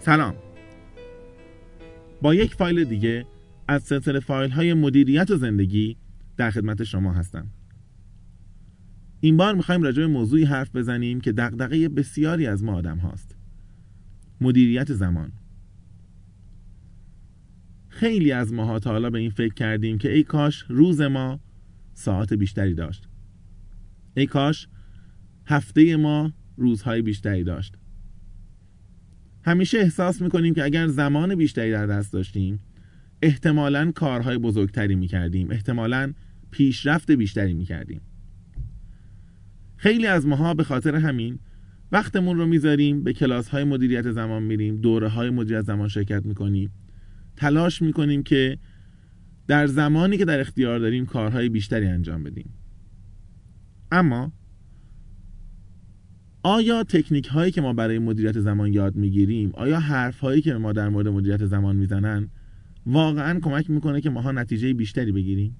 سلام. با یک فایل دیگه از سلسله فایل های مدیریت زندگی در خدمت شما هستم. این بار می‌خوایم راجع به موضوعی حرف بزنیم که دغدغه بسیاری از ما آدم هاست. مدیریت زمان. خیلی از ماها تا حالا به این فکر کردیم که ای کاش روز ما ساعت بیشتری داشت. ای کاش هفته ما روزهای بیشتری داشت. همیشه احساس می‌کنیم که اگر زمان بیشتری در دست داشتیم احتمالا کارهای بزرگتری می‌کردیم. احتمالا پیشرفت بیشتری می‌کردیم. خیلی از ماها به خاطر همین وقتمون رو می‌ذاریم به کلاس های مدیریت زمان میریم دوره های مدیریت زمان شرکت می‌کنیم. تلاش می‌کنیم که در زمانی که در اختیار داریم کارهای بیشتری انجام بدیم. اما آیا تکنیک هایی که ما برای مدیریت زمان یاد می‌گیریم آیا حرف هایی که ما در مورد مدیریت زمان می‌زنن واقعا کمک می‌کنه که ماها نتیجه بیشتری بگیریم؟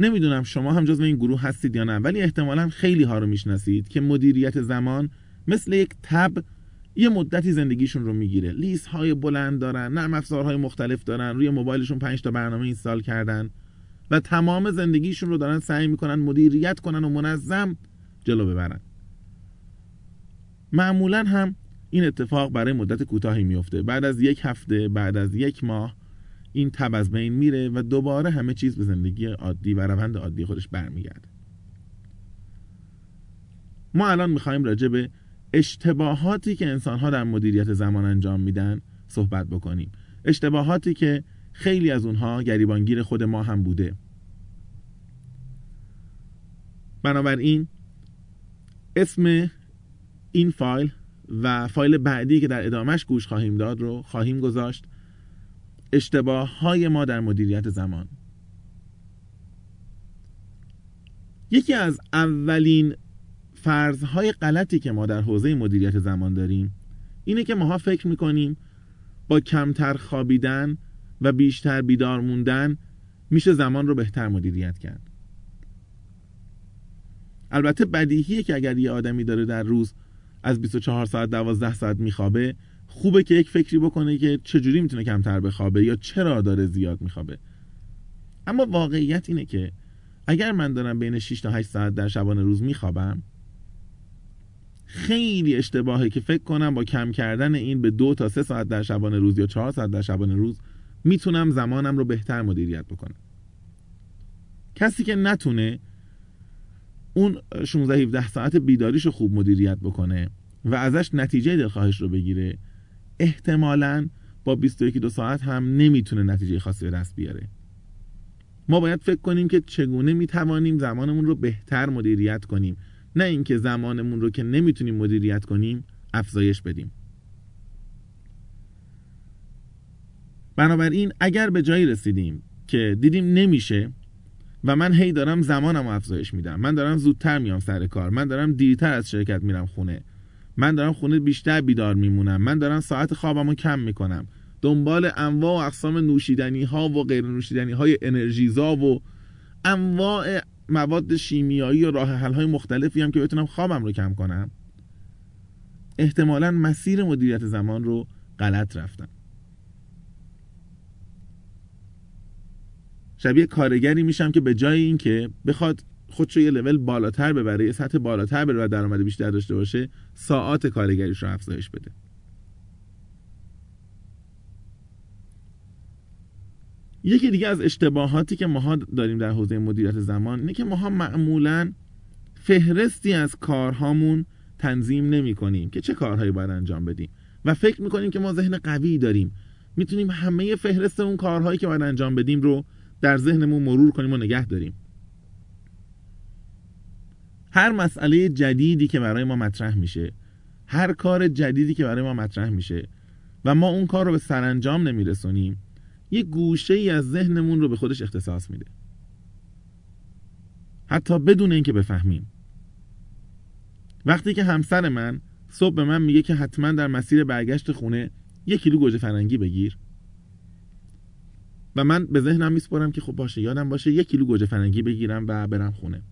نمی‌دونم شما هم جزو این گروه هستید یا نه ولی احتمالا خیلی ها رو می‌شناسید که مدیریت زمان مثل یک تب یه مدتی زندگیشون رو می‌گیره. لیست های بلند دارن نرم افزارهای مختلف دارن روی موبایلشون 5 تا برنامه اینستال کردن. و تمام زندگیشون رو دارن سعی می‌کنن مدیریت کنن و منظم جلو ببرن. معمولا هم این اتفاق برای مدت کوتاهی میفته بعد از یک هفته بعد از یک ماه این تب از بین میره و دوباره همه چیز به زندگی عادی و روند عادی خودش برمیگرده. ما الان می‌خوایم راجع به اشتباهاتی که انسانها در مدیریت زمان انجام میدن صحبت بکنیم. اشتباهاتی که خیلی از اونها گریبانگیر خود ما هم بوده. بنابراین اسم این فایل و فایل بعدی که در ادامش گوش خواهیم داد رو خواهیم گذاشت. اشتباه های ما در مدیریت زمان. یکی از اولین فرضهای غلطی که ما در حوزه مدیریت زمان داریم اینه که ماها فکر می‌کنیم با کمتر خوابیدن و بیشتر بیدار موندن میشه زمان رو بهتر مدیریت کرد. البته بدیهیه که اگر یه آدمی داره در روز از 24 ساعت 12 ساعت میخوابه خوبه که یک فکری بکنه که چجوری می‌تونه کمتر بخوابه یا چرا داره زیاد میخوابه. اما واقعیت اینه که اگر من دارم بین 6 تا 8 ساعت در شبانه روز میخوابم خیلی اشتباهه که فکر کنم با کم کردن این به دو تا سه ساعت در شبانه روز یا چهار ساعت در شبانه روز می‌تونم زمانم رو بهتر مدیریت بکنم. کسی که نتونه اون 16 17 ساعت بیداریش رو خوب مدیریت بکنه و ازش نتیجه دلخواهش رو بگیره احتمالا با 21 دو ساعت هم نمی‌تونه نتیجه خاصی به دست بیاره. ما باید فکر کنیم که چگونه می‌توانیم زمانمون رو بهتر مدیریت کنیم. نه اینکه زمانمون رو که نمی‌تونیم مدیریت کنیم افزایش بدیم. بنابراین اگر به جایی رسیدیم که دیدیم نمیشه و من هی دارم زمانم افزایش میدم من دارم زودتر میام سر کار من دارم دیرتر از شرکت میرم خونه من دارم خونه بیشتر بیدار میمونم من دارم ساعت خوابم رو کم می‌کنم دنبال انواع و اقسام نوشیدنی ها و غیر نوشیدنی های انرژیزا و انواع مواد شیمیایی و راه حل های مختلفی هم که بتونم خوابم رو کم کنم احتمالا مسیر مدیریت زمان رو غلط رفتم. شبیه کارگری میشم که به جای اینکه بخواد خودش یه لول بالاتر ببره یه سطح بالاتر بره و درآمد بیشتر داشته باشه ساعات کارگریش رو افزایش بده. یکی دیگه از اشتباهاتی که ماها داریم در حوزه مدیریت زمان اینه که ماها معمولا فهرستی از کارهامون تنظیم نمی کنیم که چه کارهایی باید انجام بدیم و فکر می‌کنیم که ما ذهن قوی داریم. می‌تونیم همه فهرست اون کارهایی که باید انجام بدیم رو در ذهنمون مرور کنیم و نگه داریم. هر مسئله جدیدی که برای ما مطرح میشه هر کار جدیدی که برای ما مطرح میشه و ما اون کار رو به سرانجام نمیرسونیم یه گوشه ای از ذهنمون رو به خودش اختصاص میده. حتی بدون اینکه بفهمیم. وقتی که همسر من صبح به من میگه که حتما در مسیر برگشت خونه یک کیلو گوجه فرنگی بگیر و من به ذهنم میسپرم که خب باشه یادم باشه یک کیلو گوجه فرنگی بگیرم و برم خونه.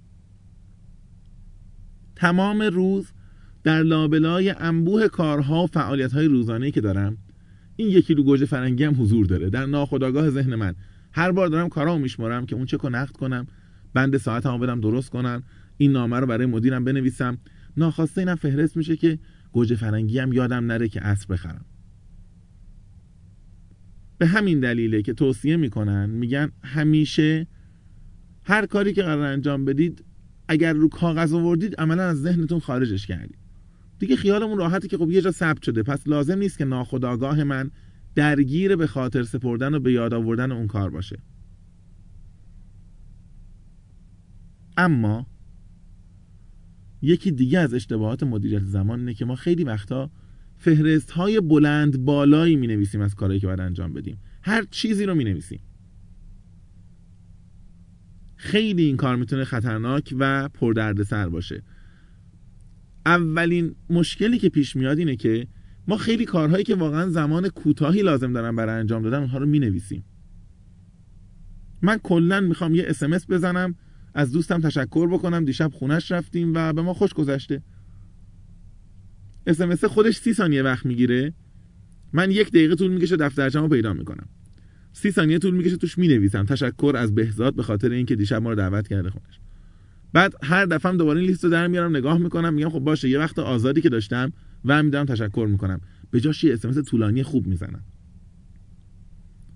تمام روز در لابلای انبوه کارها و فعالیت های روزانه که دارم این یکی کیلو گوجه فرنگی هم حضور داره. در ناخودآگاه ذهن من هر بار دارم کارامو میشمارم که اون چه کو نقد کنم بند ساعتمو بدم درست کنم این نامه رو برای مدیرم بنویسم. ناخواسته اینم فهرست میشه که گوجه فرنگی هم یادم نره که عصر بخرم. به همین دلیله که توصیه می‌کنن میگن همیشه هر کاری که قرار انجام بدید اگر رو کاغذ آوردید عملا از ذهنتون خارجش کردید. دیگه خیالمون راحته که خب یه جا ثبت شده. پس لازم نیست که ناخودآگاه من درگیر به خاطر سپردن و به یاد آوردن اون کار باشه. اما یکی دیگه از اشتباهات مدیریت زمان اینه که ما خیلی وقتا فهرست های بلند بالایی می نویسیم از کارهایی که باید انجام بدیم. هر چیزی رو می نویسیم خیلی این کار می‌تونه خطرناک و پردردسر باشه. اولین مشکلی که پیش میاد اینه که ما خیلی کارهایی که واقعا زمان کوتاهی لازم دارن برای انجام دادن اونها رو می نویسیم من کلا می‌خوام یه اسمس بزنم از دوستم تشکر بکنم دیشب خونش رفتیم و به ما خوش گذشته. اسمس خودش سی ثانیه وقت می‌گیره. من یک دقیقه طول می‌کشه دفترچه‌مو پیدا می‌کنم. سی ثانیه طول می‌کشه توش می‌نویسم. تشکر از بهزاد به خاطر اینکه دیشب ما رو دعوت کرده خونش. بعد هر دفعه دوباره این لیست رو در میارم نگاه می‌کنم میگم خب باشه یه وقت آزادی که داشتم و میدارم تشکر می‌کنم. به جاش یه اسمس طولانی خوب می‌زنم.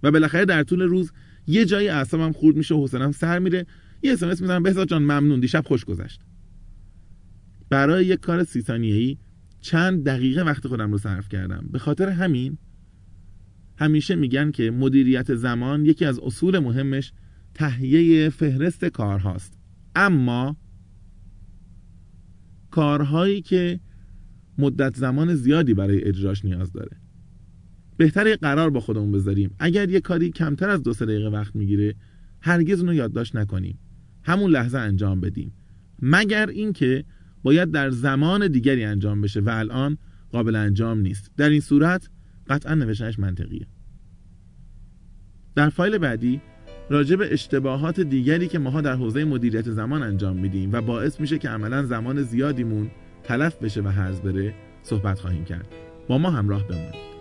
و بالاخره در طول روز یه جایی اعصابم خورد میشه و حوصله‌ام سر میره. یه اسمس می‌زنم. بهزاد جان ممنون. دیشب خوش گذشت. برای یک کار سی ثانیه‌ای چند دقیقه وقت خودم رو صرف کردم. به خاطر همین همیشه میگن که مدیریت زمان یکی از اصول مهمش تهیه فهرست کارهاست. اما کارهایی که مدت زمان زیادی برای اجراش نیاز داره. بهتره قرار با خودمون بذاریم. اگر یه کاری کمتر از دو سه دقیقه وقت می‌گیره هرگز اونو یادداشت نکنیم. همون لحظه انجام بدیم. مگر اینکه باید در زمان دیگری انجام بشه و الان قابل انجام نیست. در این صورت قطعا نوشتنش منطقیه. در فایل بعدی راجع به اشتباهات دیگری که ماها در حوزه مدیریت زمان انجام میدیم و باعث میشه که عملا زمان زیادیمون تلف بشه و هرز بره صحبت خواهیم کرد. با ما همراه بمونید.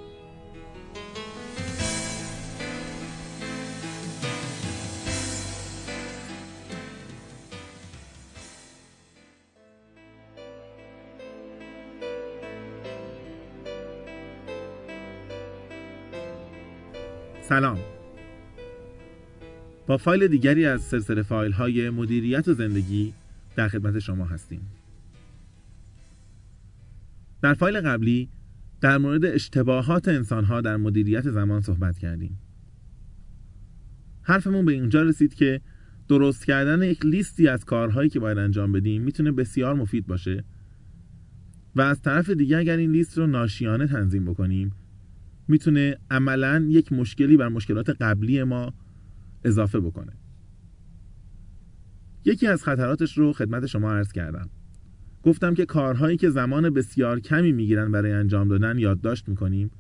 سلام. با فایل دیگری از سلسله فایل های مدیریت و زندگی در خدمت شما هستیم. در فایل قبلی در مورد اشتباهات انسان ها در مدیریت زمان صحبت کردیم. حرفمون به اینجا رسید که درست کردن یک لیستی از کارهایی که باید انجام بدیم می‌تونه بسیار مفید باشه و از طرف دیگه اگر این لیست رو ناشیانه تنظیم بکنیم می‌تونه عملا یک مشکلی بر مشکلات قبلی ما اضافه بکنه. یکی از خطراتش رو خدمت شما عرض کردم. گفتم که کارهایی که زمان بسیار کمی می‌گیرن برای انجام دادن یادداشت می‌کنیم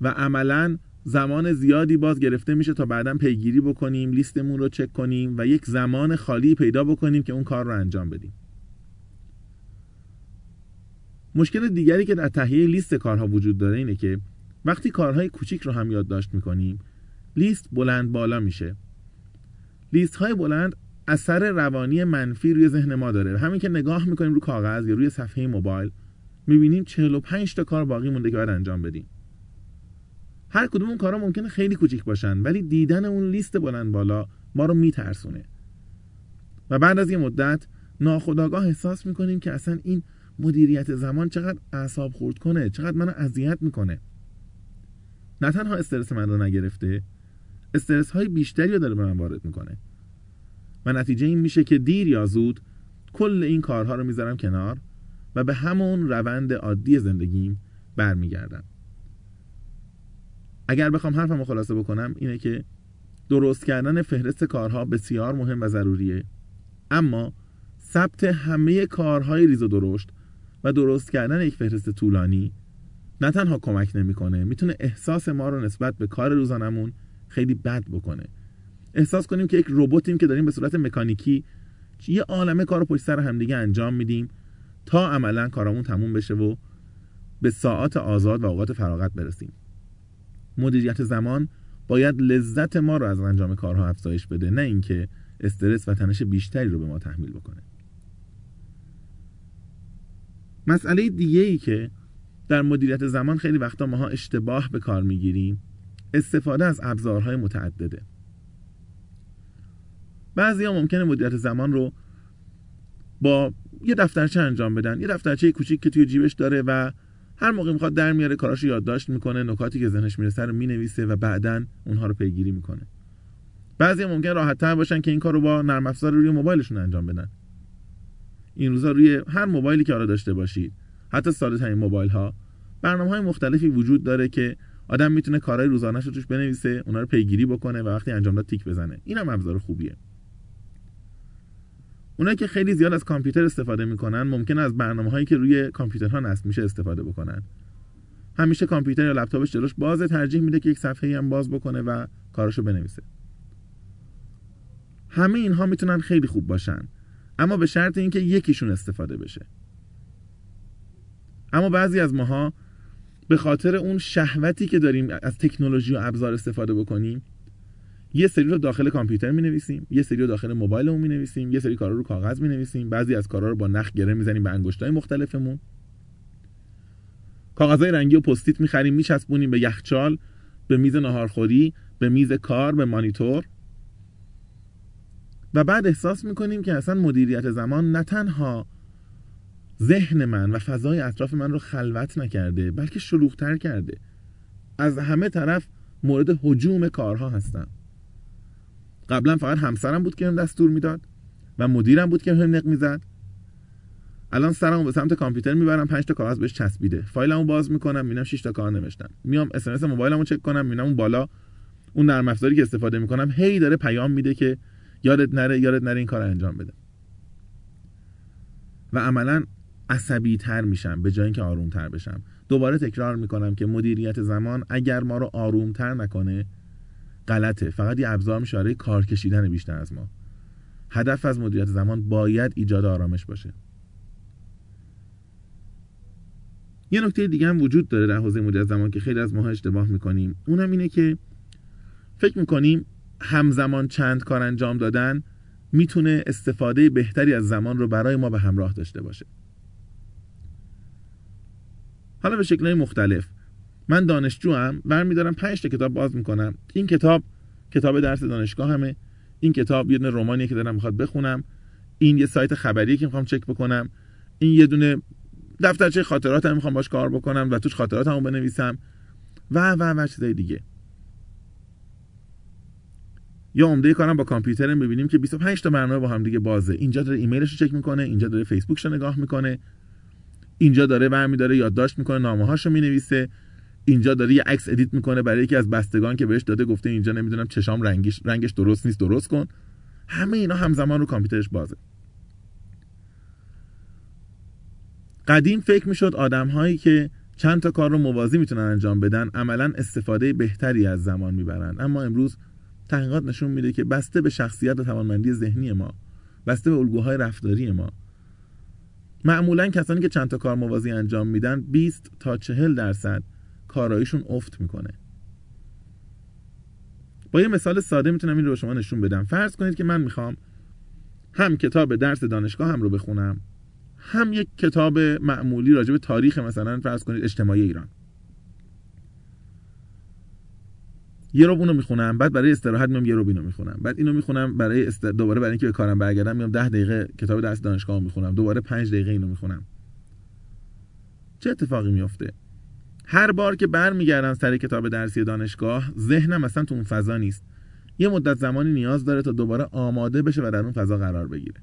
و عملا زمان زیادی باز گرفته میشه تا بعدا پیگیری بکنیم لیستمون رو چک کنیم و یک زمان خالی پیدا بکنیم که اون کار رو انجام بدیم. مشکل دیگری که در تهیه لیست کارها وجود داره اینه که وقتی کارهای کوچیک رو هم یادداشت می‌کنیم لیست بلند بالا میشه. لیست های بلند اثر روانی منفی روی ذهن ما داره. همین که نگاه می‌کنیم رو کاغذ یا روی صفحه موبایل می‌بینیم 45 تا کار باقی مونده که باید انجام بدیم. هر کدوم اون کارا ممکنه خیلی کوچیک باشن ولی دیدن اون لیست بلند بالا ما رو میترسونه. و بعد از یه مدت ناخداگاه احساس می‌کنیم که اصلا این مدیریت زمان چقدر اعصاب خورد کنه چقدر منو اذیت می‌کنه. نه تنها استرس من رو نگرفته استرس های بیشتری رو داره به من وارد می‌کنه. و نتیجه این میشه که دیر یا زود کل این کارها رو می‌ذارم کنار و به همون روند عادی زندگیم برمیگردم. اگر بخوام حرفم رو خلاصه بکنم اینه که درست کردن فهرست کارها بسیار مهم و ضروریه. اما ثبت همه کارهای ریز و درشت و درست کردن یک فهرست طولانی نه تنها کمک نمی‌کنه می‌تونه احساس ما رو نسبت به کار روزانمون خیلی بد بکنه. احساس کنیم که یک رباتیم که داریم به صورت مکانیکی یه عالمه کار پشت سر همدیگه انجام میدیم تا عملا کارامون تموم بشه و به ساعات آزاد و اوقات فراغت برسیم. مدیریت زمان باید لذت ما رو از انجام کارها افزایش بده نه اینکه استرس و تنش بیشتری رو به ما تحمیل بکنه. مسئله دیگه ای که در مدیریت زمان خیلی وقتا ماها اشتباه به کار می‌گیریم استفاده از ابزارهای متعدده. بعضی ها ممکنه مدیریت زمان رو با یه دفترچه انجام بدن یه دفترچه کوچیک که توی جیبش داره و هر موقع می‌خواد در میاره کاراشو یادداشت می‌کنه نکاتی که ذهنش می‌رسه رو می‌نویسه و بعدا اونها رو پیگیری می‌کنه. بعضی ممکن راحت تر باشن که این کار رو با نرم افزار روی موبایلشون انجام بدن. این روزا روی هر موبایلی که حالا داشته باشید حتی ساده ترین موبایل ها برنامه های مختلفی وجود داره که آدم می‌تونه کارهای روزانه‌اش رو توش بنویسه اونا رو پیگیری بکنه و وقتی انجام داد تیک بزنه. اینم ابزار خوبیه. اونایی که خیلی زیاد از کامپیوتر استفاده می‌کنن ممکن از برنامه هایی که روی کامپیوترها نصب میشه استفاده بکنن. همیشه کامپیوتر یا لپتاپش جلوش بازه ترجیح میده که یک صفحه هم باز بکنه و کاراشو بنویسه. همه اینها می‌تونن خیلی خوب باشن. اما به شرط اینکه یکیشون استفاده بشه. اما بعضی از ماها به خاطر اون شهوتی که داریم از تکنولوژی و ابزار استفاده بکنیم یه سری رو داخل کامپیوتر می نویسیم یه سری رو داخل موبایلمون می نویسیم یه سری کارا رو کاغذ می نویسیم بعضی از کارا رو با نخ گره می‌زنیم به انگشتای مختلفمون. کاغذهای رنگی و پستیت می‌خریم میچسبونیم به یخچال به میز ناهارخوری به میز کار به مانیتور. و بعد احساس می‌کنیم که اصلا مدیریت زمان نه تنها ذهن من و فضای اطراف من رو خلوت نکرده بلکه شلوغتر کرده. از همه طرف مورد حجوم کارها هستم. قبلا فقط همسرم بود که هم دستور می‌داد و مدیرم بود که هم نق می‌زد. الان سرمو به سمت کامپیوتر می‌برم 5 تا کاغذ بهش چسبیده. فایلمو باز می‌کنم می‌بینم 6 تا کار نوشتم میام اس ام موبایلمو چک کنم می‌بینم اون بالا اون نرم افزاری که استفاده می‌کنم هی داره پیام میده که یادت نره یادت نره این کار انجام بده. و عملا عصبی تر میشم به جای اینکه آروم تر بشم. دوباره تکرار می‌کنم که مدیریت زمان اگر ما رو آروم تر نکنه غلطه. فقط یه ابزار میشه کار کشیدن بیشتر از ما. هدف از مدیریت زمان باید ایجاد آرامش باشه. یه نکته دیگه هم وجود داره در حوزه مدیریت زمان که خیلی از ماها اشتباه می‌کنیم. اونم اینه که فکر می‌کنیم همزمان چند کار انجام دادن می‌تونه استفاده بهتری از زمان رو برای ما به همراه داشته باشه. حالا به شکلهای مختلف. من دانشجو هم برمیدارم 5 تا کتاب باز می‌کنم. این کتاب کتاب درس دانشگاه همه این کتاب یه دونه رمانیه که دارم می‌خواد بخونم. این یه سایت خبری که می‌خوام چک بکنم. این یه دونه دفترچه خاطرات هم می‌خوام باش کار بکنم و توش خاطراتمو بنویسم و و و چیزای دیگه. یا عمده کارم با کامپیوتر ببینیم که 25 تا برنامه با هم دیگه بازه. اینجا داره ایمیلش رو چک می‌کنه اینجا داره فیسبوکش رو نگاه می‌کنه اینجا داره برمی داره یادداشت می‌کنه نامه هاشو می‌نویسه اینجا داره یه عکس ادیت می‌کنه برای یکی از بستگان که بهش داده گفته اینجا نمی‌دونم چشام رنگش رنگش درست نیست درست کن. همه اینا همزمان رو کامپیوترش بازه. قدیم فکر می‌شد آدم هایی که چند تا کار رو موازی می‌تونن انجام بدن عملا استفاده بهتری از زمان می‌برن. اما امروز تحقیقات نشون میده که بسته به شخصیت و توانمندی ذهنی ما بسته به الگوهای رفتاری ما. معمولا کسانی که چند تا کار موازی انجام میدن 20 تا 40 درصد کارایشون افت می‌کنه. با یه مثال ساده می‌تونم این رو به شما نشون بدم. فرض کنید که من می‌خوام هم کتاب درس دانشگاه هم رو بخونم هم یک کتاب معمولی راجع به تاریخ مثلا فرض کنید اجتماعی ایران. یه رو اونو می‌خونم بعد برای استراحت میام یه رو اینو می‌خونم. بعد اینو می‌خونم برای است... دوباره برای اینکه به کارم برگردم میام 10 دقیقه کتاب درس دانشگاه می‌خونم. دوباره 5 دقیقه اینو می‌خونم. چه اتفاقی میفته هر بار که برمیگردم سر کتاب درسی دانشگاه ذهنم اصلا تو اون فضا نیست. یه مدت زمانی نیاز داره تا دوباره آماده بشه و در اون فضا قرار بگیره.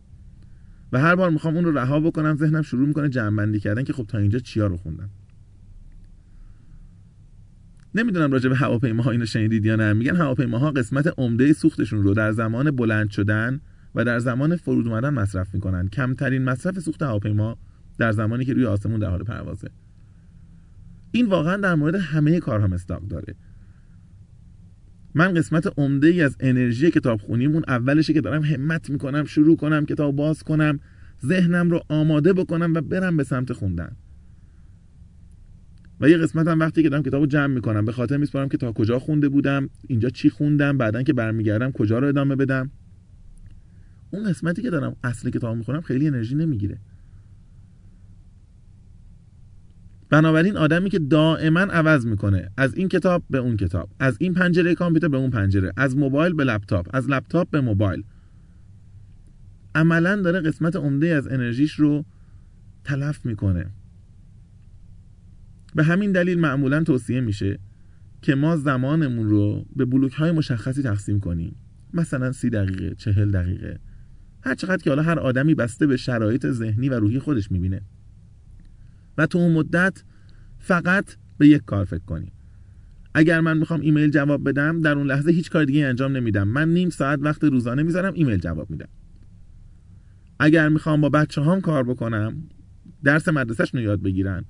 و هر بار می‌خوام اون رو رها بکنم ذهنم شروع می‌کنه جمع کردن که خب تا اینجا چیا رو خوندم. نمی‌دونم راجع به هواپیماها اینو شنیدید یا نه. میگن هواپیماها قسمت عمده سوختشون رو در زمان بلند شدن و در زمان فرود اومدن مصرف می‌کنن. کمترین مصرف سوخت هواپیما در زمانی که روی آسمون در حال پروازه. این واقعا در مورد همه کارها مستاق داره. من قسمت عمده ای از انرژی کتاب خونیم اون اولشه که دارم همت می‌کنم شروع کنم کتاب باز کنم ذهنم رو آماده بکنم و برم به سمت خوندن. و یه قسمت هم وقتی که دارم کتابو جمع می‌کنم به خاطر میسپارم که تا کجا خونده بودم اینجا چی خوندم بعدا که برمیگردم کجا رو ادامه بدم. اون قسمتی که دارم اصل کتاب می‌خونم خیلی انرژی نمی‌گیره. بنابراین آدمی که دائما عوض می‌کنه از این کتاب به اون کتاب از این پنجره کامپیوتر به اون پنجره از موبایل به لپتاپ از لپتاپ به موبایل. عملا داره قسمت عمده از انرژیش رو تلف می‌کنه. به همین دلیل معمولا توصیه میشه که ما زمانمون رو به بلوک های مشخصی تقسیم کنیم. مثلا سی دقیقه چهل دقیقه. هر چقدر که حالا هر آدمی بسته به شرایط ذهنی و روحی خودش می‌بینه. و تو اون مدت فقط به یک کار فکر کنیم اگر من می‌خوام ایمیل جواب بدم در اون لحظه هیچ کار دیگه انجام نمیدم. من نیم ساعت وقت روزانه می‌ذارم ایمیل جواب میدم. اگر می‌خوام با بچه هام کار بکنم درس مدرسهشون رو یاد بگیرن.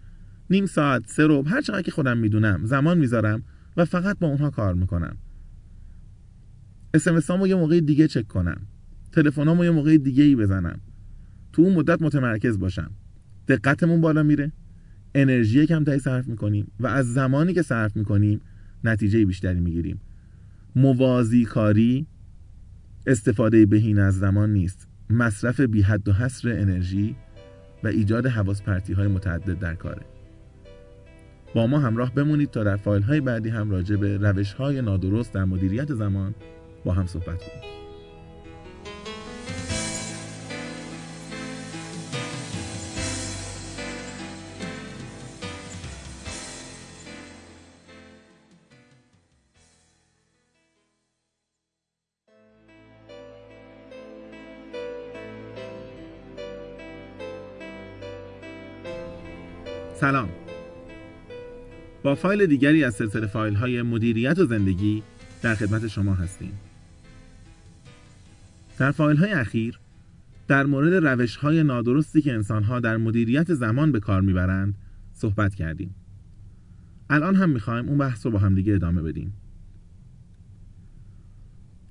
نیم ساعت سه روب هر چقدر که خودم می‌دونم زمان می‌ذارم و فقط با اونها کار می‌کنم. اسمس یه موقع دیگه چک کنم. تلفنامو یه موقع دیگه ای بزنم. تو اون مدت متمرکز باشم. دقتمون بالا میره. انرژی کمتری صرف می‌کنیم و از زمانی که صرف می‌کنیم نتیجه بیشتری می‌گیریم. موازی کاری استفاده بهین از زمان نیست. مصرف بی حد و حصر انرژی و ایجاد حواس پرتی های متعدد در کاره. با ما همراه بمونید تا در فایل های بعدی هم راجع به روش های نادرست در مدیریت زمان با هم صحبت کنیم. سلام. با فایل دیگری از سلسله فایل های مدیریت و زندگی در خدمت شما هستیم. در فایل های اخیر در مورد روش های نادرستی که انسان ها در مدیریت زمان به کار می‌برند صحبت کردیم. الان هم می‌خوایم اون بحث رو با هم دیگه ادامه بدیم.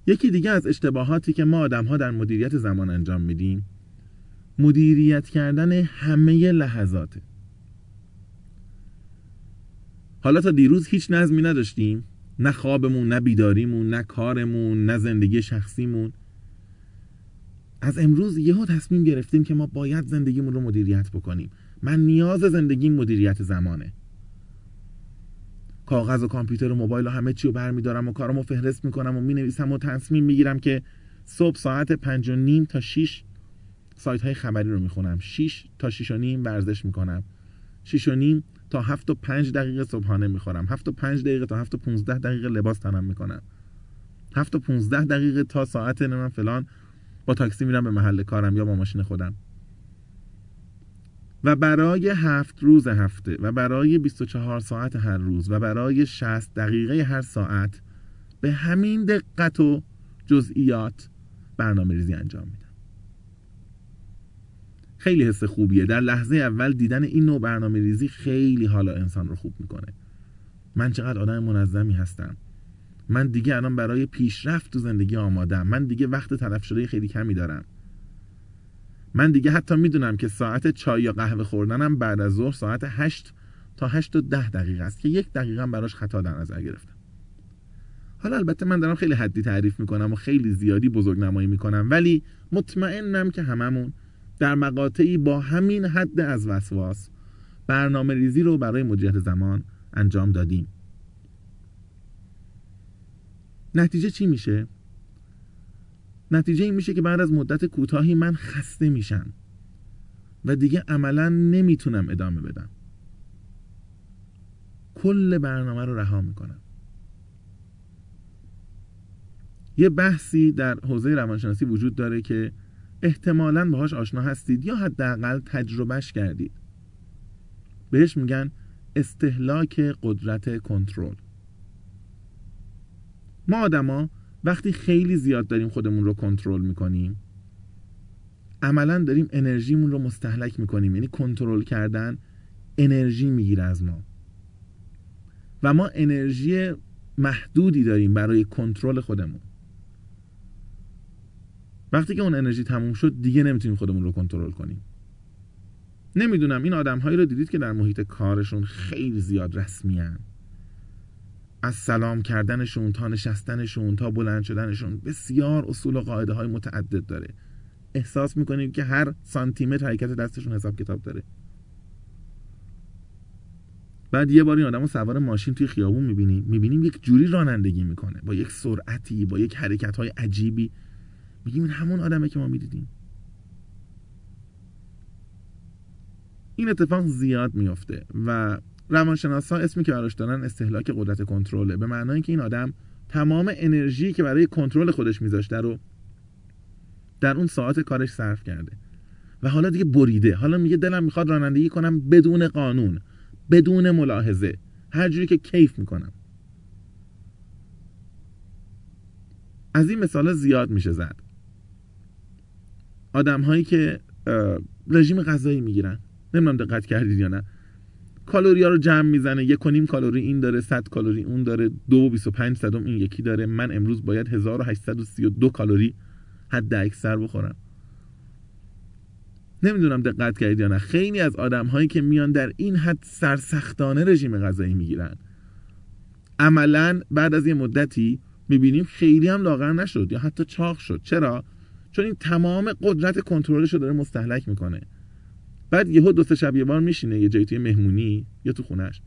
یکی دیگه از اشتباهاتی که ما آدم ها در مدیریت زمان انجام میدیم مدیریت کردن همه لحظاته. حالا تا دیروز هیچ نظمی نداشتیم. نه خوابمون نه بیداریمون نه کارمون نه زندگی شخصیمون. از امروز یهو تصمیم گرفتیم که ما باید زندگیمون رو مدیریت بکنیم. من نیاز زندگی مدیریت زمانه. کاغذ و کامپیوتر و موبایل و همه چی رو برمیدارم و کارمو فهرست می‌کنم و می‌نویسم و تصمیم می‌گیرم که صبح ساعت پنج و نیم تا 6 سایت های خبری رو می‌خونم. 6 تا 6 و نیم ورزش می‌کنم. 6 و نیم تا 7 و 5 دقیقه صبحانه می‌خورم. 7 و 5 دقیقه تا 7 و 15 دقیقه لباس تنم می‌کنم. 7 و 15 دقیقه تا ساعت من فلان با تاکسی میرم به محل کارم یا با ماشین خودم. و برای هفت روز هفته و برای 24 ساعت هر روز و برای 60 دقیقه هر ساعت به همین دقت و جزئیات برنامه ریزی انجام میدم. خیلی حس خوبیه. در لحظه اول دیدن این نوع برنامه ریزی خیلی حالا انسان رو خوب می‌کنه. من چقدر آدم منظمی هستم. من دیگه الان برای پیشرفت تو زندگی آمادم. من دیگه وقت تلف شده خیلی کمی دارم. من دیگه حتی می‌دونم که ساعت چای یا قهوه خوردنم بعد از ظهر ساعت 8 تا 8 و 10 دقیقه است که یک دقیقه براش خطا در نظر گرفتم. حالا البته من دارم خیلی حدی تعریف می‌کنم و خیلی زیادی بزرگ نمایی می‌کنم ولی مطمئنم که هممون در مقاطعی با همین حد از وسواس برنامه ریزی رو برای مدیریت زمان انجام دادیم. نتیجه چی میشه؟ نتیجه این میشه که بعد از مدت کوتاهی من خسته میشم و دیگه عملا نمی‌تونم ادامه بدم. کل برنامه رو رها می‌کنم. یه بحثی در حوزه روانشناسی وجود داره که احتمالا باهاش آشنا هستید یا حداقل تجربهش کردید. بهش میگن استهلاک قدرت کنترل. ما آدما وقتی خیلی زیاد داریم خودمون رو کنترل می‌کنیم عملا داریم انرژیمون رو مستحلک می‌کنیم. یعنی کنترل کردن انرژی می‌گیره از ما. و ما انرژی محدودی داریم برای کنترل خودمون. وقتی که اون انرژی تموم شد دیگه نمی‌تونیم خودمون رو کنترل کنیم. نمی‌دونم این آدمهایی رو دیدید که در محیط کارشون خیلی زیاد رسمی هن. از سلام کردنشون تا نشستنشون تا بلند شدنشون بسیار اصول و قاعده های متعدد داره. احساس می‌کنیم که هر سانتیمتر حرکت دستشون حساب کتاب داره. بعد یه بار این آدم سوار ماشین توی خیابون می‌بینیم. می‌بینیم یک جوری رانندگی می‌کنه. با یک سرعتی با یک حرکت های عجیبی. میگیم این همون آدمه که ما می‌دیدیم. این اتفاق زیاد میفته و روانشناس ها اسمی که براش دارن استهلاک قدرت کنترله به معنای که این آدم تمام انرژی که برای کنترل خودش میذاشته رو در اون ساعت کارش صرف کرده. و حالا دیگه بریده. حالا میگه دلم می‌خواد رانندگی کنم بدون قانون بدون ملاحظه. هر جوری که کیف می‌کنم. از این مثال زیاد میشه زد. آدم هایی که رژیم غذایی می‌گیرن. نمی‌دونم دقت کردید یا نه. کالری ها رو جمع می‌زنه. یک نیم کالری این داره 100 کالری اون داره دو 25 صدم این یکی داره. من امروز باید 1832 کالری حد اکثر بخورم. نمی‌دونم دقت کردید یا نه. خیلی از آدم هایی که میان در این حد سرسختانه رژیم غذایی می‌گیرن. عملا بعد از یه مدتی می‌بینیم خیلی هم لاغر نشد یا حتی چاق شد. چرا؟ چون این تمام قدرت کنترلش رو داره مستحلک می‌کنه. بعد یهو دو سه شب یه بار میشینه یه جایی توی مهمونی یا تو خونش.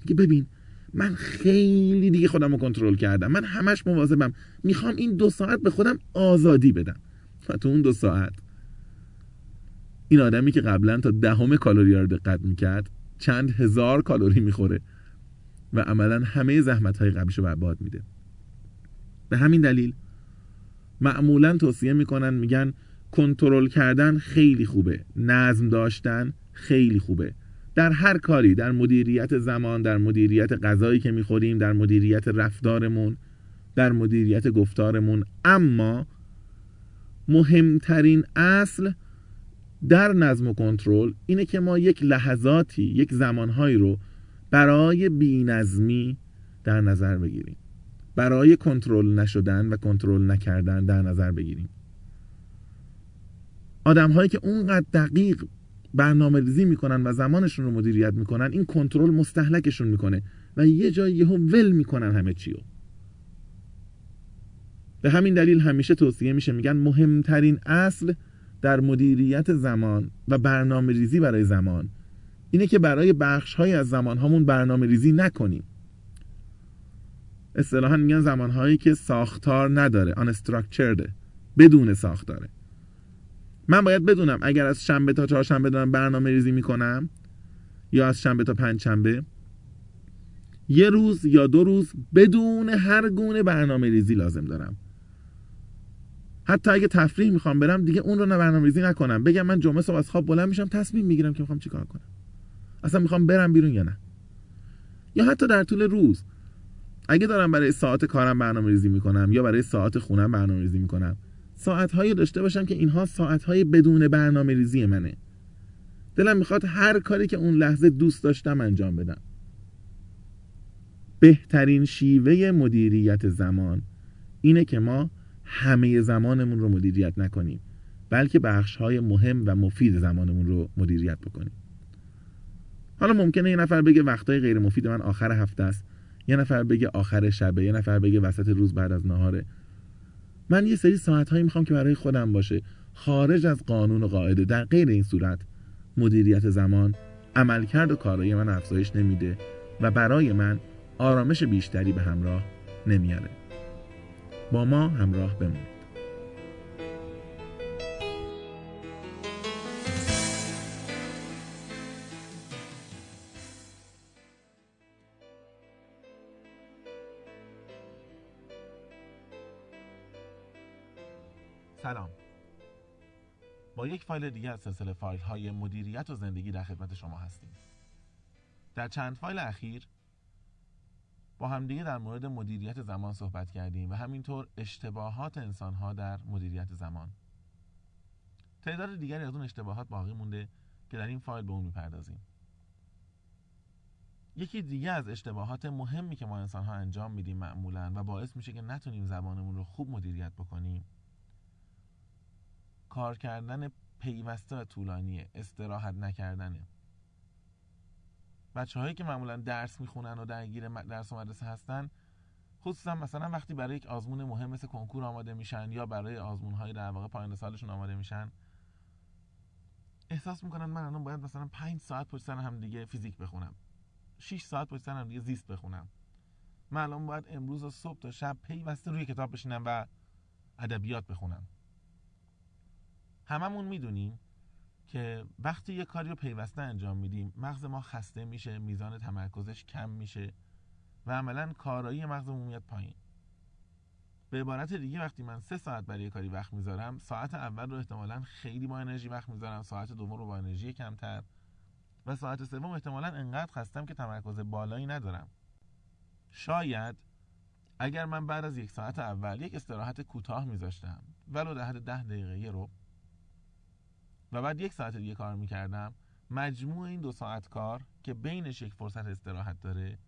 میگه ببین من خیلی دیگه خودم رو کنترل کردم. من همش مواظبم. می‌خوام این دو ساعت به خودم آزادی بدم. و تو اون دو ساعت این آدمی که قبلا تا دهم کالری رو دقت می‌کرد چند هزار کالری می‌خوره و عملا همه زحمت های قبلیش رو برباد میده. به همین دلیل معمولا توصیه می‌کنن میگن کنترل کردن خیلی خوبه نظم داشتن خیلی خوبه. در هر کاری در مدیریت زمان در مدیریت غذایی که می‌خوریم در مدیریت رفتارمون در مدیریت گفتارمون. اما مهمترین اصل در نظم و کنترل اینه که ما یک لحظاتی یک زمانهایی رو برای بینظمی در نظر بگیریم. برای کنترل نشدن و کنترل نکردن در نظر بگیریم. آدم هایی که اونقدر دقیق برنامه ریزی می‌کنن و زمانشون رو مدیریت می‌کنن این کنترل مستحلکشون می‌کنه و یه جایی یهو ول می‌کنن همه چی رو به همین دلیل همیشه توصیه میشه میگن مهمترین اصل در مدیریت زمان و برنامه ریزی برای زمان اینه که برای بخش های از زمان هامون برنامه ریزی نکنیم. اصطلاحا میگن زمان هایی که ساختار نداره آن بدون ساختاره. من باید بدونم اگر از شنبه تا چهارشنبه دارم برنامه ریزی می‌کنم یا از شنبه تا پنج شنبه یه روز یا دو روز بدون هر گونه برنامه ریزی لازم دارم. حتی اگه تفریح می‌خوام برم دیگه اون رو نه برنامه ریزی نکنم. بگم من جمعه صبح از خواب بلند میشم تصمیم می‌گیرم که می‌خوام چیکار کنم. اصلا می‌خوام برم بیرون یا نه. یا حتی در طول روز اگه دارم برای ساعت کارم برنامه ریزی می‌کنم یا برای ساعت خونم برنامه ریزی می‌کنم ساعتهایی داشته باشم که اینها ساعتهای بدون برنامه ریزی منه. دلم می‌خواد هر کاری که اون لحظه دوست داشتم انجام بدم. بهترین شیوه مدیریت زمان اینه که ما همه زمانمون رو مدیریت نکنیم بلکه بخش های مهم و مفید زمانمون رو مدیریت بکنیم. حالا ممکنه یه نفر بگه وقتای غیر مفید من آخر هفته است. یه نفر بگه آخر شبه یه نفر بگه وسط روز بعد از نهاره. من یه سری ساعت هایی می‌خوام که برای خودم باشه. خارج از قانون و قاعده در غیر این صورت مدیریت زمان عملکرد و کارایی من افزایش نمیده و برای من آرامش بیشتری به همراه نمیاره. با ما همراه بمونید سلام. با یک فایل دیگه از سلسله فایل های مدیریت و زندگی در خدمت شما هستیم. در چند فایل اخیر با همدیگه در مورد مدیریت زمان صحبت کردیم و همینطور اشتباهات انسان ها در مدیریت زمان. تعداد دیگری از اون اشتباهات باقی مونده که در این فایل به اون می‌پردازیم. یکی دیگه از اشتباهات مهمی که ما انسان ها انجام میدیم معمولا و باعث میشه که نتونیم زمانمون رو خوب مدیریت بکنیم کار کردن پیوسته و طولانیه استراحت نکردنه. بچه هایی که معمولا درس می‌خونن و درگیر درس و مدرسه هستن خصوصا مثلا وقتی برای یک آزمون مهم مثل کنکور آماده میشن یا برای آزمون های در واقع پایان سالشون آماده میشن احساس می‌کنن من الان باید مثلا 5 ساعت پشت سر هم دیگه فیزیک بخونم. 6 ساعت پشت سر هم دیگه زیست بخونم. من الان باید امروز و صبح تا شب پیوسته روی کتاب بشینم و ادبیات بخونم. هممون می‌دونیم که وقتی یه کاری رو پیوسته انجام میدیم مغز ما خسته میشه میزان تمرکزش کم میشه و عملا کارایی مغزمون میاد پایین. به عبارت دیگه وقتی من سه ساعت برای کاری وقت می‌ذارم ساعت اول رو احتمالا خیلی با انرژی وقت می‌ذارم ساعت دوم رو با انرژی کمتر و ساعت سوم احتمالا انقدر خستم که تمرکز بالایی ندارم. شاید اگر من بعد از یک ساعت اول یک استراحت کوتاه میذاشتم ولو در حد ده دقیقه رو و بعد یک ساعت دیگه کار می‌کردم. مجموع این دو ساعت کار که بینش یک فرصت استراحت داره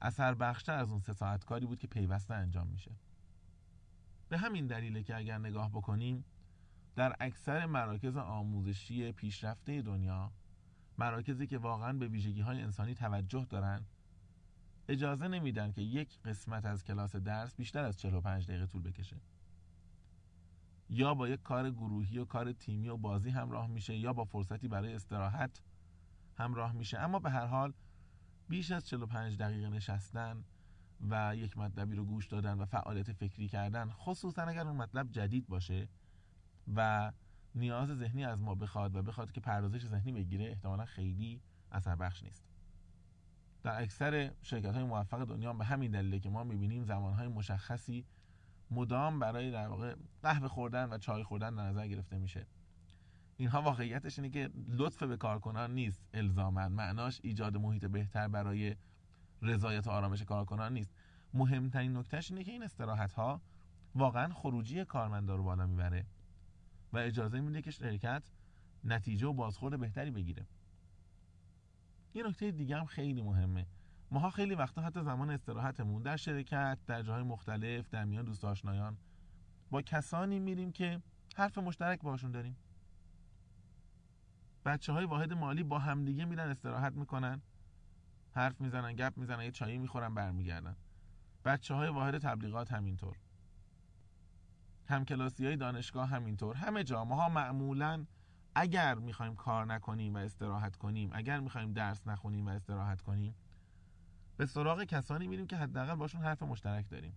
اثر بخشتر از اون سه ساعت کاری بود که پیوسته انجام میشه. به همین دلیله که اگر نگاه بکنیم در اکثر مراکز آموزشی پیشرفته دنیا مراکزی که واقعا به ویژگی های انسانی توجه دارن اجازه نمیدن که یک قسمت از کلاس درس بیشتر از 45 دقیقه طول بکشه. یا با یک کار گروهی و کار تیمی و بازی همراه میشه یا با فرصتی برای استراحت همراه میشه. اما به هر حال بیش از 45 دقیقه نشستن و یک مطلبی رو گوش دادن و فعالیت فکری کردن خصوصا اگر اون مطلب جدید باشه و نیاز ذهنی از ما بخواد و بخواد که پردازش ذهنی بگیره احتمالا خیلی اثر بخش نیست. در اکثر شرکت های موفق دنیا به همین دلیله که ما می‌بینیم زمان های مشخصی مدام برای در واقع قهوه خوردن و چای خوردن در نظر گرفته میشه. اینها واقعیتش اینه که لطف به کارکنان نیست الزاما. معناش ایجاد محیط بهتر برای رضایت و آرامش کارکنان نیست. مهمترین نکتهش اینه که این استراحت ها واقعا خروجی کارمندا رو بالا می‌بره و اجازه میده که شرکت نتیجه و بازخورد بهتری بگیره. یه نکته دیگه هم خیلی مهمه. ماها خیلی وقتا حتی زمان استراحتمون در شرکت در جاهای مختلف در میان دوست آشنایان با کسانی میریم که حرف مشترک باشون داریم. بچه های واحد مالی با همدیگه میرن استراحت می‌کنن حرف می‌زنن گپ می‌زنن یه چایی می‌خورن برمیگردن. بچه های واحد تبلیغات همینطور. همکلاسی های دانشگاه همینطور. همه جا. ما ها معمولا اگر می‌خوایم کار نکنیم و استراحت کنیم اگر می‌خوایم درس نخونیم و استراحت کنیم به سراغ کسانی میریم که حداقل باشون حرف مشترک داریم.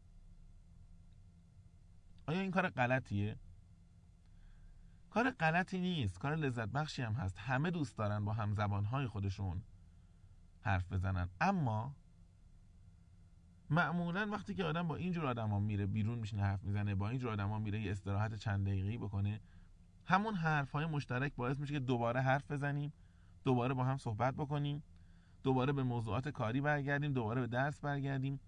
آیا این کار غلطیه؟ کار غلطی نیست. کار لذت بخشی هم هست. همه دوست دارن با هم زبانهای خودشون حرف بزنن. اما معمولا وقتی که آدم با اینجور آدم ها میره بیرون میشینه حرف می‌زنه با اینجور آدم ها میره یه استراحت چند دقیقی بکنه همون حرف های مشترک باعث میشه که دوباره حرف بزنیم دوباره با هم صحبت بکنیم. دوباره به موضوعات کاری برگردیم دوباره به درس برگردیم.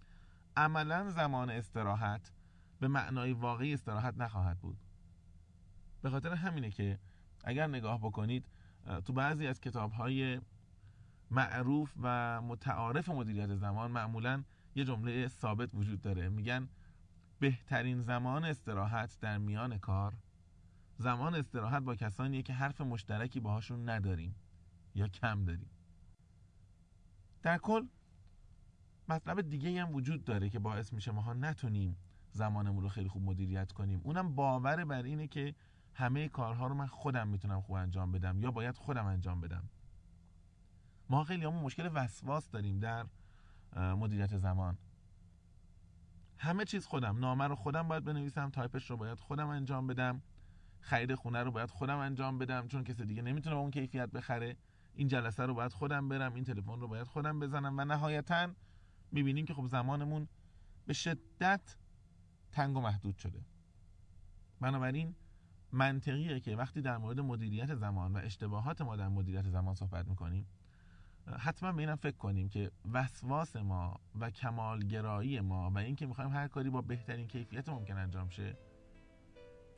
عملا زمان استراحت به معنای واقعی استراحت نخواهد بود. به خاطر همینه که اگر نگاه بکنید تو بعضی از کتاب های معروف و متعارف مدیریت زمان معمولا یه جمله ثابت وجود داره. میگن بهترین زمان استراحت در میان کار زمان استراحت با کسانیه که حرف مشترکی باهاشون نداریم یا کم داریم. در کل مطلب دیگه هم وجود داره که باعث میشه ماها نتونیم زمانمون رو خیلی خوب مدیریت کنیم. اونم باور بر اینه که همه کارها رو من خودم می‌تونم خوب انجام بدم یا باید خودم انجام بدم. ما خیلی همون مشکل وسواس داریم در مدیریت زمان. همه چیز خودم نامه رو خودم باید بنویسم تایپش رو باید خودم انجام بدم خرید خونه رو باید خودم انجام بدم چون کسی دیگه نمی‌تونه اون کیفیت بخره. این جلسه رو باید خودم برم این تلفن رو باید خودم بزنم و نهایتا می‌بینیم که خب زمانمون به شدت تنگ و محدود شده. بنابراین منطقیه که وقتی در مورد مدیریت زمان و اشتباهات ما در مدیریت زمان صحبت می‌کنیم حتما به اینم فکر کنیم که وسواس ما و کمالگرایی ما و اینکه می‌خوایم هر کاری با بهترین کیفیت ممکن انجام شه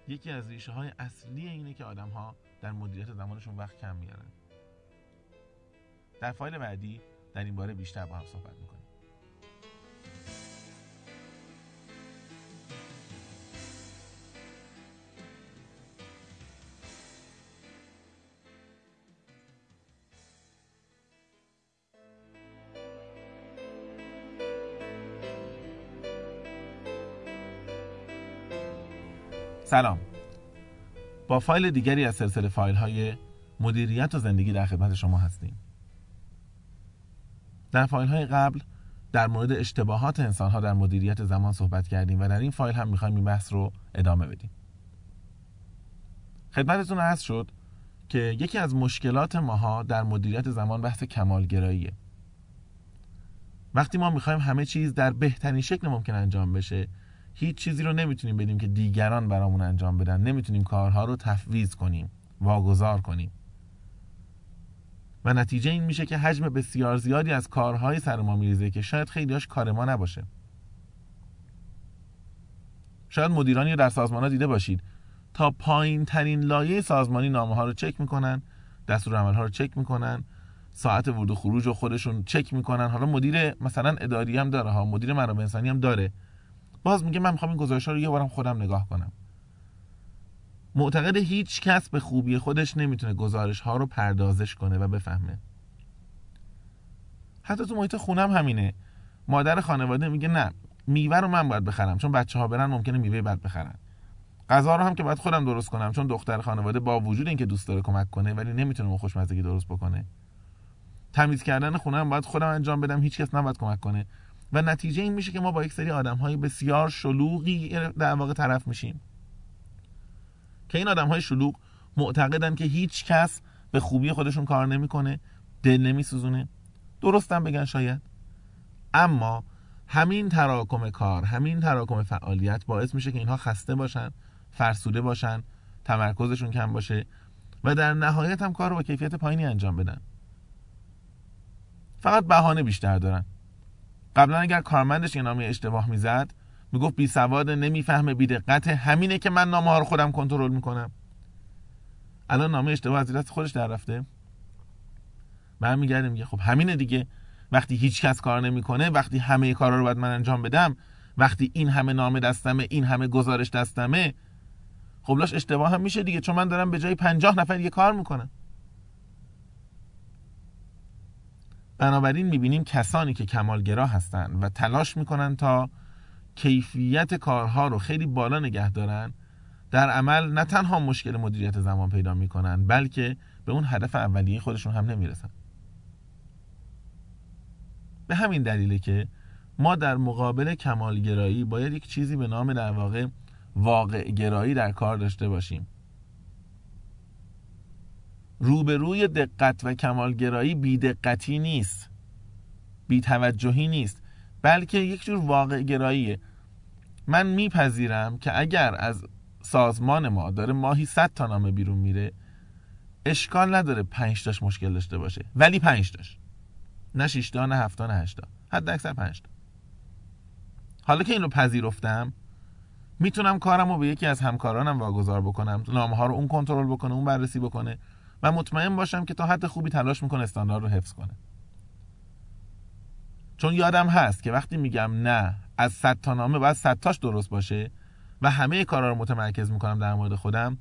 یکی از ریشه های اصلی اینه که آدم ها در مدیریت زمانشون وقت کم میارن در فایل بعدی در این باره بیشتر با هم صحبت می‌کنیم. سلام. با فایل دیگری از سلسله فایل های مدیریت و زندگی در خدمت شما هستیم. در فایل های قبل در مورد اشتباهات انسان ها در مدیریت زمان صحبت کردیم و در این فایل هم می‌خوایم این بحث رو ادامه بدیم. خدمتتون عرض شد که یکی از مشکلات ماها در مدیریت زمان بحث کمالگراییه. وقتی ما می‌خوایم همه چیز در بهترین شکل ممکن انجام بشه هیچ چیزی رو نمی‌تونیم بدیم که دیگران برامون انجام بدن. نمی‌تونیم کارها رو تفویض کنیم واگذار کنیم. و نتیجه این میشه که حجم بسیار زیادی از کارهای سر ما میریزه که شاید خیلیاش کار ما نباشه. شاید مدیرانی در سازمان ها دیده باشید. تا پایین ترین لایه سازمانی نامه ها رو چک می‌کنن دستور عمل ها رو چک می‌کنن ساعت ورود و خروج رو خودشون چک می‌کنن. حالا مدیر مثلا اداری هم داره ها مدیر منابع انسانی هم داره. باز میگه من می‌خوام این گزارش ها رو یه بارم خودم نگاه کنم. معتقد هیچ کس به خوبی خودش نمی‌تونه گزارش ها رو پردازش کنه و بفهمه. حتی تو محیط خونم همینه. مادر خانواده میگه نه میوه رو من باید بخرم چون بچه ها برن ممکنه میوه بد بخرن. غذا رو هم که باید خودم درست کنم چون دختر خانواده با وجود اینکه دوست داره کمک کنه ولی نمی‌تونه اون خوشمزگی درست بکنه. تمیز کردن خونه هم باید خودم انجام بدم هیچ کس نباید کمک کنه. و نتیجه این میشه که ما با یک سری آدم های بسیار شلوغی در واقع طرف میشیم. که این آدم های شلوغ معتقدن که هیچ کس به خوبی خودشون کار نمی‌کنه دل نمیسوزونه. درستم بگن شاید. اما همین تراکم کار همین تراکم فعالیت باعث میشه که اینها خسته باشن فرسوده باشن تمرکزشون کم باشه و در نهایت هم کار رو با کیفیت پایینی انجام بدن. فقط بهانه بیشتر دارن. قبلا اگر کارمندش یه نامه اشتباه می‌زد می‌گفت بی سواد نمی‌فهمه بی دقت همینه که من نامه ها رو خودم کنترل می‌کنم. الان نامه اشتباه از دست خودش در رفته. برمیگرده میگه خب همینه دیگه. وقتی هیچ کس کار نمی‌کنه وقتی همه کارا رو باید من انجام بدم وقتی این همه نامه دستمه این همه گزارش دستمه خب لاش اشتباه هم میشه دیگه. چون من دارم به جای پنجاه نفر یه کار می‌کنم. بنابراین می‌بینیم کسانی که کمالگرا هستند و تلاش می‌کنن تا کیفیت کارها رو خیلی بالا نگه دارن در عمل نه تنها مشکل مدیریت زمان پیدا می‌کنن بلکه به اون هدف اولیه خودشون هم نمی‌رسن. به همین دلیله که ما در مقابل کمالگرایی باید یک چیزی به نام در واقع واقع گرایی در کار داشته باشیم. روبروی دقت و کمالگرایی بیدقتی نیست بیتوجهی نیست بلکه یک جور واقع گراییه من میپذیرم که اگر از سازمان ما داره ماهی 100 تا نامه بیرون میره اشکال نداره 5 تاش مشکل داشته باشه. ولی 5 تاش. نه 6 تا نه 7 تا نه 8 تا. حد اکثر 5 تا. حالا که این رو پذیرفتم می‌تونم کارم رو به یکی از همکارانم واگذار بکنم نامه ها رو اون کنترل بکنه اون بررسی بکنه و مطمئن باشم که تا حد خوبی تلاش می‌کنه استاندارد رو حفظ کنه. چون یادم هست که وقتی میگم نه از 100 تا نامه باید 100 تاش درست باشه و همه کارا رو متمرکز می‌کنم در مورد خودم.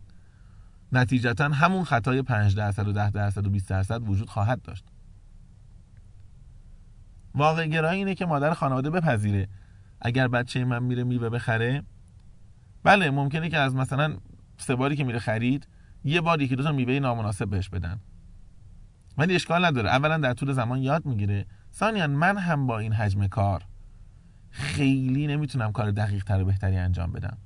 نتیجتا همون خطای 5 درصد و 10 درصد و 20 درصد وجود خواهد داشت. واقع گرایی اینه که مادر خانواده بپذیره. اگر بچه من میره میوه بخره بله ممکنه که از مثلا سه باری که میره خرید یه بار یکی دو تا میوه نامناسب بهش بدن. ولی اشکال نداره. اولا در طول زمان یاد می‌گیره. ثانیا من هم با این حجم کار خیلی نمی‌تونم کار دقیق تر و بهتری انجام بدم.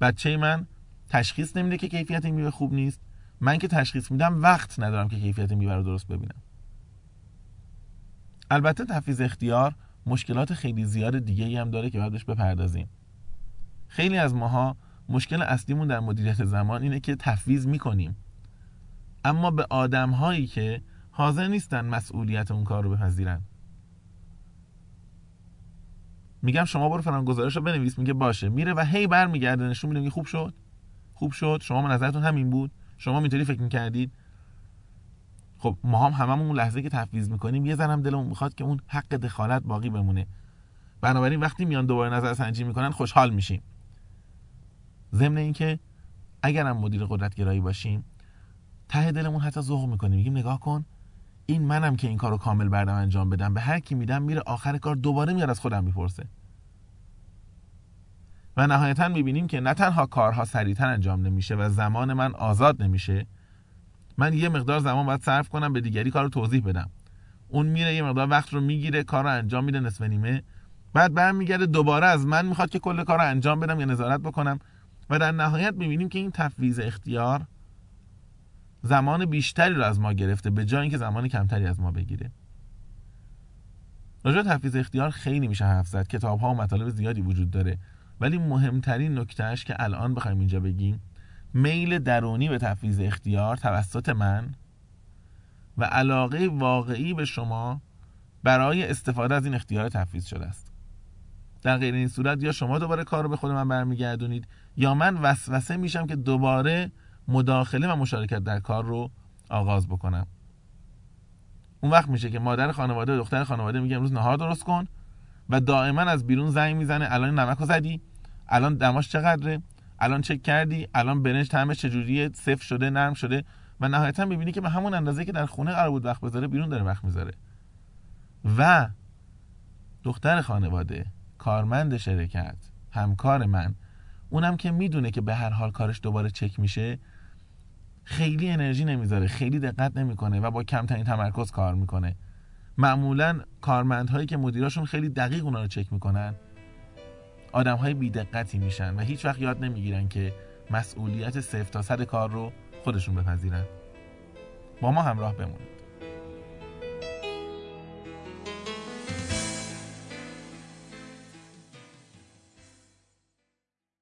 بچه من تشخیص نمیده که کیفیت میوه خوب نیست. من که تشخیص میدم وقت ندارم که کیفیت میوه رو درست ببینم. البته تفیز اختیار مشکلات خیلی زیاد دیگه ای هم داره که بهش بپردازیم. خیلی از ماها مشکل اصلیمون در مدیریت زمان اینه که تفویض می‌کنیم. اما به آدم هایی که حاضر نیستن مسئولیت اون کار رو بپذیرن. میگم شما برو فلان گزارش رو بنویس میگه باشه. میره و هی برمیگرده نشون میده خوب شد. خوب شد. شما نظرتون همین بود؟ شما اینطوری فکر می‌کردید؟ خب ما هم هممون اون لحظه که تفویض می‌کنیم یه زنم دلمون می‌خواد که اون حق دخالت باقی بمونه. بنابراین وقتی میان دوباره نظر سنجی می‌کنن خوشحال میشیم. ضمن اینکه اگرم مدیر قدرت گرایی باشیم ته دلمون حتی ذوق می‌کنیم. میگیم نگاه کن این منم که این کارو کامل بردم انجام بدم. به هر کی میدم میره آخر کار دوباره میاد از خودم می‌پرسه. و نهایتا می‌بینیم که نه تنها کارها سریعتر انجام نمیشه و زمان من آزاد نمیشه من یه مقدار زمان باید صرف کنم به دیگری کار رو توضیح بدم. اون میره یه مقدار وقت رو می‌گیره کار رو انجام میده نصف نیمه. بعد برمیگرده دوباره از من می‌خواد که کل کار رو انجام بدم یا نظارت بکنم. و در نهایت می‌بینیم که این تفویض اختیار زمان بیشتری رو از ما گرفته به جای اینکه زمان کمتری از ما بگیره. راجع تفویض اختیار خیلی میشه حرف زد. کتاب ها و مطالب زیادی وجود داره. ولی مهمترین نکتهش که الان بخوایم اینجا بگیم میل درونی به تفویض اختیار توسط من و علاقه واقعی به شما برای استفاده از این اختیار تفویض شده است. در غیر این صورت یا شما دوباره کار رو به خود من برمیگردونید یا من وسوسه میشم که دوباره مداخله و مشارکت در کار رو آغاز بکنم اون وقت میشه که مادر خانواده و دختر خانواده میگه امروز نهار درست کن و دائما از بیرون زنگ می‌زنه الان نمک رو زدی الان دماش چقدره الان چک کردی الان برنج طعمش چجوریه صفر شده نرم شده و نهایتا می‌بینی که به همون اندازه که در خونه قرار بود وقت بذاره بیرون داره وقت می‌ذاره. و دختر خانواده کارمند شرکت همکار من اونم که می‌دونه که به هر حال کارش دوباره چک میشه خیلی انرژی نمی‌ذاره خیلی دقت نمی‌کنه و با کمترین تمرکز کار می‌کنه. معمولا کارمندهایی که مدیراشون خیلی دقیق اونا رو چک می‌کنن آدم های بیدقتی میشن و هیچ وقت یاد نمی‌گیرن که مسئولیت صفر تا صد کار رو خودشون بپذیرن. با ما همراه بمونید.